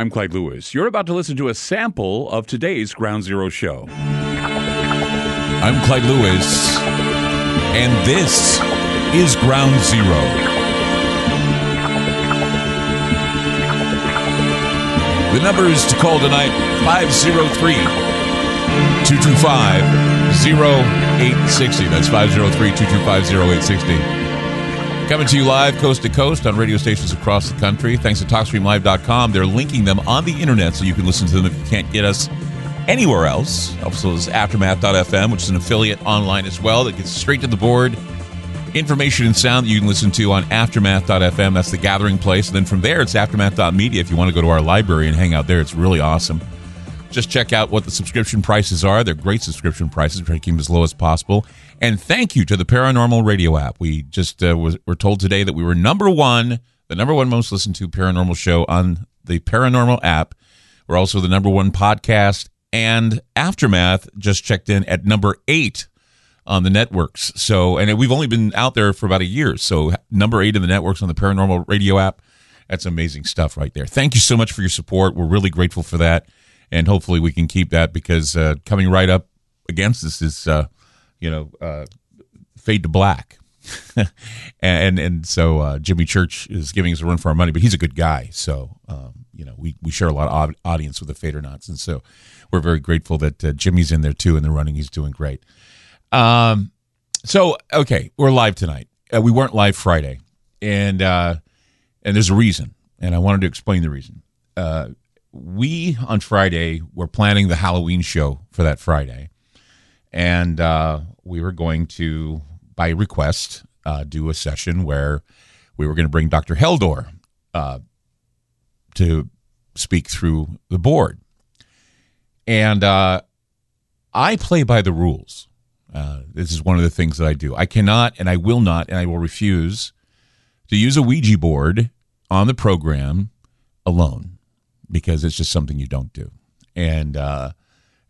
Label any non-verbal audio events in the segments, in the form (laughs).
I'm Clyde Lewis. You're about to listen to a sample of today's Ground Zero show. I'm Clyde Lewis, and this is Ground Zero. The numbers to call tonight 503 225 0860. That's 503 225 0860. Coming to you live coast to coast on radio stations across the country. Thanks to TalkStreamLive.com. They're linking them on the internet so you can listen to them if you can't get us anywhere else. Also, there's Aftermath.fm, which is an affiliate online as well that gets straight to the board. Information and sound that you can listen to on Aftermath.fm. That's the gathering place. And then from there, it's Aftermath.media. If you want to go to our library and hang out there, it's really awesome. Just check out what the subscription prices are. They're great subscription prices. Try to keep them as low as possible. And thank you to the Paranormal Radio app. We just uh, was, were told today that we were number one, the number one most listened to paranormal show on the Paranormal app. We're also the number one podcast. And Aftermath just checked in at number eight on the networks. So, and we've only been out there for about a year. So, number eight in the networks on the Paranormal Radio app. That's amazing stuff right there. Thank you so much for your support. We're really grateful for that and hopefully we can keep that because uh, coming right up against us is uh, you know uh, fade to black. (laughs) and and so uh, Jimmy Church is giving us a run for our money, but he's a good guy. So um, you know we, we share a lot of audience with the Fadernauts, and so we're very grateful that uh, Jimmy's in there too in the running. He's doing great. Um, so okay, we're live tonight. Uh, we weren't live Friday, and and there's a reason, and I wanted to explain the reason. Uh, we on Friday were planning the Halloween show for that Friday, and uh, we were going to, by request, uh, do a session where we were going to bring Dr. Heldor uh, to speak through the board, and uh, I play by the rules. Uh, this is one of the things that I do. I cannot, and I will not, and I will refuse to use a Ouija board on the program alone because it's just something you don't do. And uh,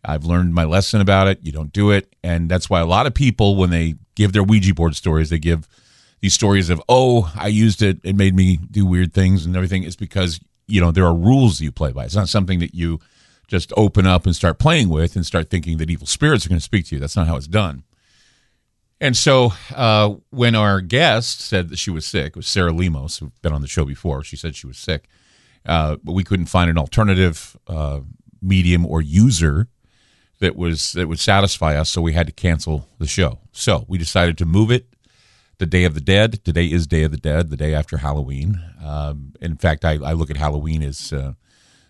I've learned my lesson about it. You don't do it. And that's why a lot of people, when they give their Ouija board stories, they give these stories of, oh, I used it. It made me do weird things and everything. It's because, you know, there are rules you play by. It's not something that you just open up and start playing with and start thinking that evil spirits are going to speak to you. That's not how it's done. And so uh, when our guest said that she was sick, it was Sarah Lemos, who's been on the show before. She said she was sick. Uh, but we couldn't find an alternative uh, medium or user that was that would satisfy us, so we had to cancel the show. So we decided to move it the Day of the Dead. Today is Day of the Dead, the day after Halloween. Um, in fact, I, I, look at Halloween as uh,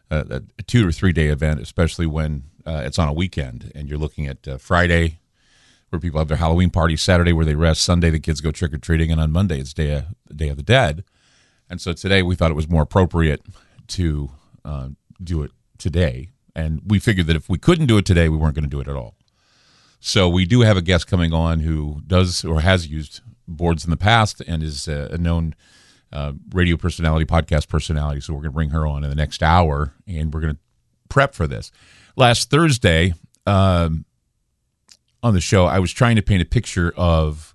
a, a, two or three day event, especially when uh, it's on a weekend and you're looking at uh, Friday where people have their Halloween party, Saturday where they rest, Sunday the kids go trick or treating, and on Monday it's Day of, Day of the Dead. And so today we thought it was more appropriate to uh, do it today. And we figured that if we couldn't do it today, we weren't going to do it at all. So we do have a guest coming on who does or has used boards in the past and is a known uh, radio personality, podcast personality. So we're going to bring her on in the next hour and we're going to prep for this. Last Thursday um, on the show, I was trying to paint a picture of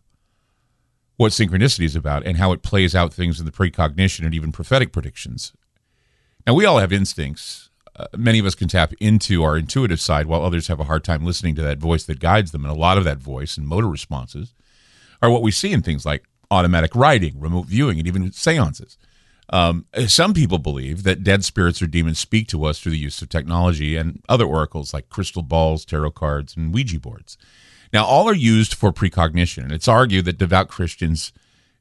what synchronicity is about and how it plays out things in the precognition and even prophetic predictions. Now, we all have instincts. Uh, many of us can tap into our intuitive side while others have a hard time listening to that voice that guides them. And a lot of that voice and motor responses are what we see in things like automatic writing, remote viewing, and even seances. Um, some people believe that dead spirits or demons speak to us through the use of technology and other oracles like crystal balls, tarot cards, and Ouija boards. Now, all are used for precognition, and it's argued that devout Christians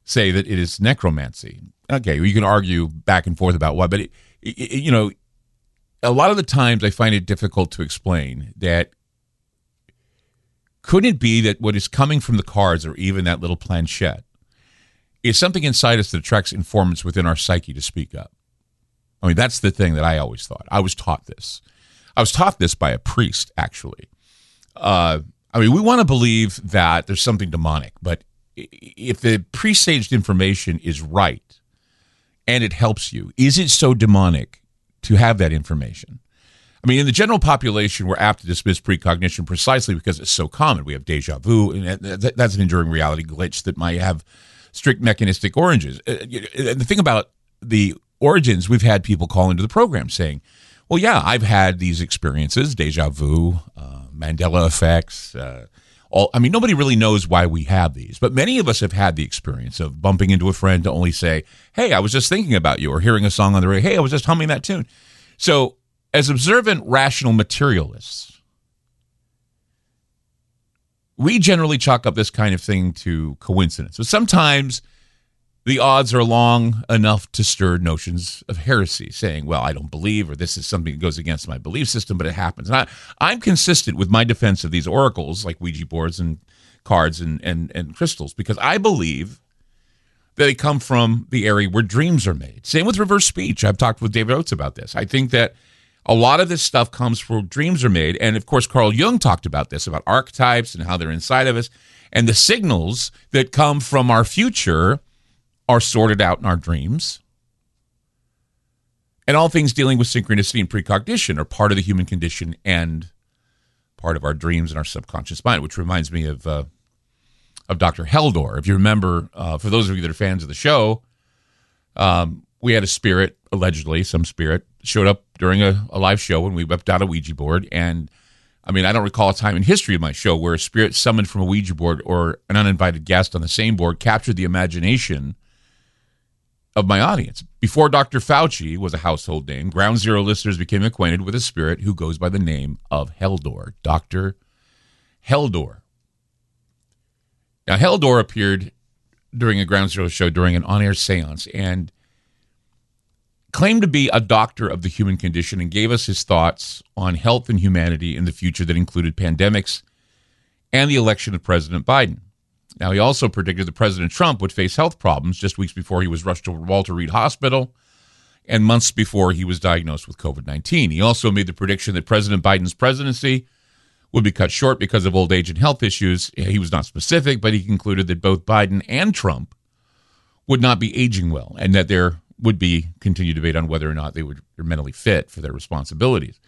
say that it is necromancy. Okay, you can argue back and forth about what, but it, it, you know, a lot of the times I find it difficult to explain that. Couldn't it be that what is coming from the cards or even that little planchette is something inside us that attracts informants within our psyche to speak up? I mean, that's the thing that I always thought. I was taught this. I was taught this by a priest, actually. Uh, I mean, we want to believe that there's something demonic, but if the presaged information is right and it helps you, is it so demonic to have that information? I mean, in the general population, we're apt to dismiss precognition precisely because it's so common. We have deja vu, and that's an enduring reality glitch that might have strict mechanistic oranges. Uh, and the thing about the origins, we've had people call into the program saying, well, yeah, I've had these experiences, deja vu, uh, Mandela effects. Uh, all, I mean, nobody really knows why we have these, but many of us have had the experience of bumping into a friend to only say, hey, I was just thinking about you, or hearing a song on the radio, hey, I was just humming that tune. So, as observant, rational materialists, we generally chalk up this kind of thing to coincidence. But sometimes the odds are long enough to stir notions of heresy, saying, well, I don't believe, or this is something that goes against my belief system, but it happens. And I, I'm consistent with my defense of these oracles, like Ouija boards and cards and, and, and crystals, because I believe that they come from the area where dreams are made. Same with reverse speech. I've talked with David Oates about this. I think that a lot of this stuff comes from dreams are made. And of course, Carl Jung talked about this, about archetypes and how they're inside of us. And the signals that come from our future are sorted out in our dreams. And all things dealing with synchronicity and precognition are part of the human condition and part of our dreams and our subconscious mind, which reminds me of uh, of Dr. Heldor. If you remember, uh, for those of you that are fans of the show, um, we had a spirit, allegedly, some spirit, showed up during a, a live show when we whipped out a Ouija board. And I mean, I don't recall a time in history of my show where a spirit summoned from a Ouija board or an uninvited guest on the same board captured the imagination of my audience. Before Dr. Fauci was a household name, Ground Zero listeners became acquainted with a spirit who goes by the name of Heldor, Dr. Heldor. Now, Heldor appeared during a Ground Zero show during an on air seance and claimed to be a doctor of the human condition and gave us his thoughts on health and humanity in the future that included pandemics and the election of President Biden. Now, he also predicted that President Trump would face health problems just weeks before he was rushed to Walter Reed Hospital and months before he was diagnosed with COVID 19. He also made the prediction that President Biden's presidency would be cut short because of old age and health issues. He was not specific, but he concluded that both Biden and Trump would not be aging well and that there would be continued debate on whether or not they would, mentally fit for their responsibilities.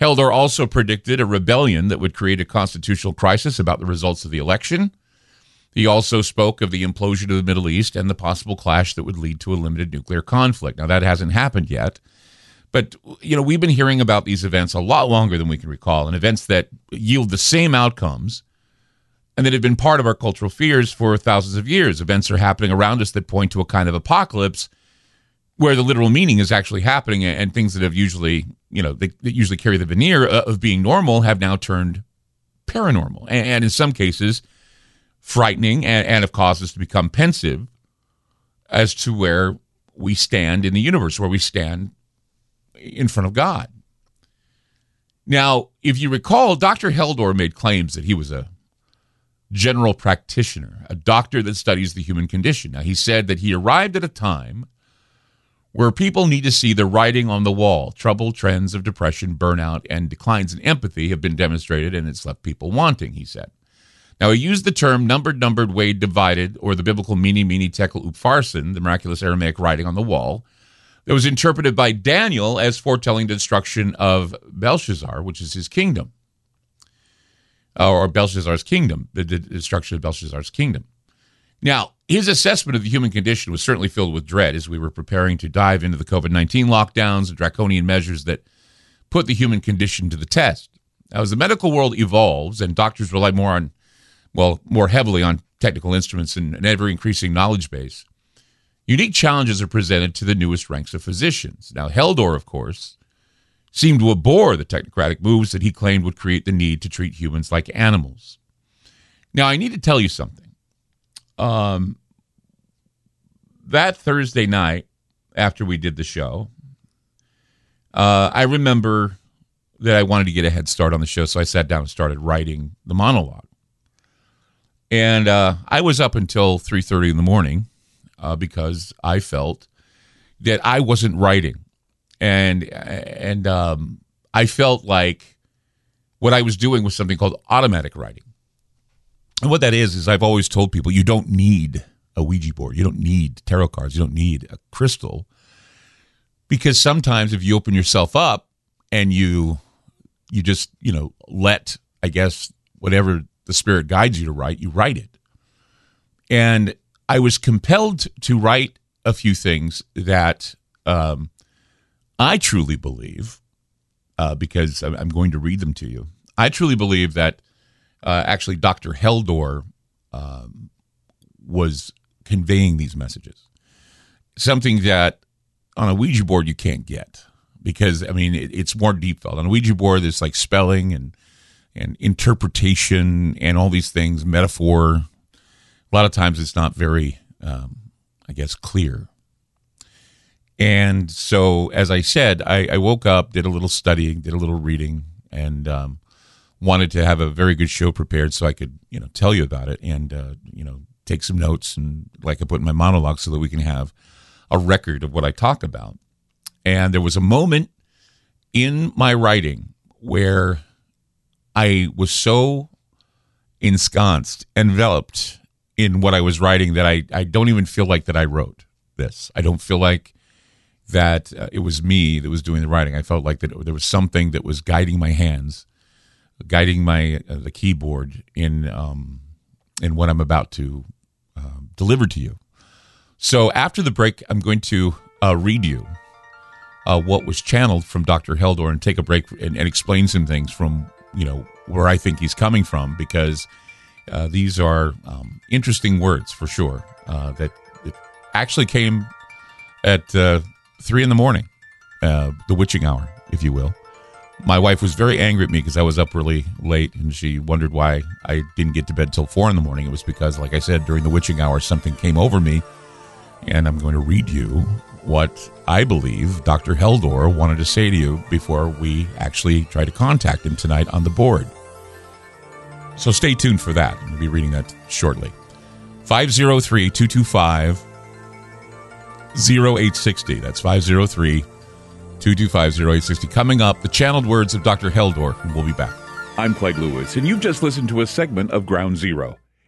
Heldor also predicted a rebellion that would create a constitutional crisis about the results of the election he also spoke of the implosion of the Middle East and the possible clash that would lead to a limited nuclear conflict. Now, that hasn't happened yet. But, you know, we've been hearing about these events a lot longer than we can recall, and events that yield the same outcomes and that have been part of our cultural fears for thousands of years. Events are happening around us that point to a kind of apocalypse where the literal meaning is actually happening, and things that have usually, you know, that usually carry the veneer uh, of being normal have now turned paranormal. And in some cases, frightening and, and have caused us to become pensive as to where we stand in the universe, where we stand in front of God. Now, if you recall, Dr. Heldor made claims that he was a general practitioner, a doctor that studies the human condition. Now, he said that he arrived at a time where people need to see the writing on the wall. Trouble, trends of depression, burnout, and declines in empathy have been demonstrated, and it's left people wanting, he said. Now, he used the term numbered, numbered, weighed, divided, or the biblical mene, mene, tekel, upharsin, the miraculous Aramaic writing on the wall, that was interpreted by Daniel as foretelling the destruction of Belshazzar, which is his kingdom, uh, or Belshazzar's kingdom, the destruction of Belshazzar's kingdom. Now, his assessment of the human condition was certainly filled with dread as we were preparing to dive into the COVID 19 lockdowns and draconian measures that put the human condition to the test. Now, as the medical world evolves and doctors rely more on well, more heavily on technical instruments and an ever increasing knowledge base, unique challenges are presented to the newest ranks of physicians. Now, Heldor, of course, seemed to abhor the technocratic moves that he claimed would create the need to treat humans like animals. Now, I need to tell you something. Um, that Thursday night, after we did the show, uh, I remember that I wanted to get a head start on the show, so I sat down and started writing the monologue. And uh, I was up until 3.30 in the morning uh, because I felt that I wasn't writing. And, and um, I felt like what I was doing was something called automatic writing. And what that is, is I've always told people you don't need a Ouija board. You don't need tarot cards. You don't need a crystal. Because sometimes if you open yourself up and you you just, you know, let, I guess, whatever the Spirit guides you to write, you write it. And I was compelled to write a few things that Um, I truly believe, uh, because I'm going to read them to you. I truly believe that uh, actually Dr. Heldor um, was conveying these messages. Something that on a Ouija board you can't get because I mean it, it's more deep felt. On a Ouija board, there's like spelling and and interpretation and all these things, metaphor. A lot of times it's not very, um, I guess, clear. And so, as I said, I, I, woke up, did a little studying, did a little reading, and um, wanted to have a very good show prepared so I could, you know, tell you about it and, uh, you know, take some notes and like I put in my monologue so that we can have a record of what I talk about. And there was a moment in my writing where I was so ensconced, enveloped in what I was writing that I, I don't even feel like that I wrote this. I don't feel like that uh, it was me that was doing the writing. I felt like that there was something that was guiding my hands, guiding my uh, the keyboard in um, in what I'm about to uh, deliver to you. So after the break, I'm going to uh, read you uh, what was channeled from Dr. Heldor and take a break and, and, explain some things from you know where I think he's coming from because uh, these are um, interesting words for sure uh, that, actually came at uh, three in the morning, uh, the witching hour, if you will. My wife was very angry at me because I was up really late, and she wondered why I didn't get to bed till four in the morning. It was because, like I said, during the witching hour, something came over me and I'm going to read you what I believe Dr. Heldor wanted to say to you before we actually try to contact him tonight on the board. So stay tuned for that. I'm going to be reading that shortly. 503 225 0860. That's 503 225 0860. Coming up, the channeled words of Dr. Heldor, we'll be back. I'm Clyde Lewis, and you've just listened to a segment of Ground Zero.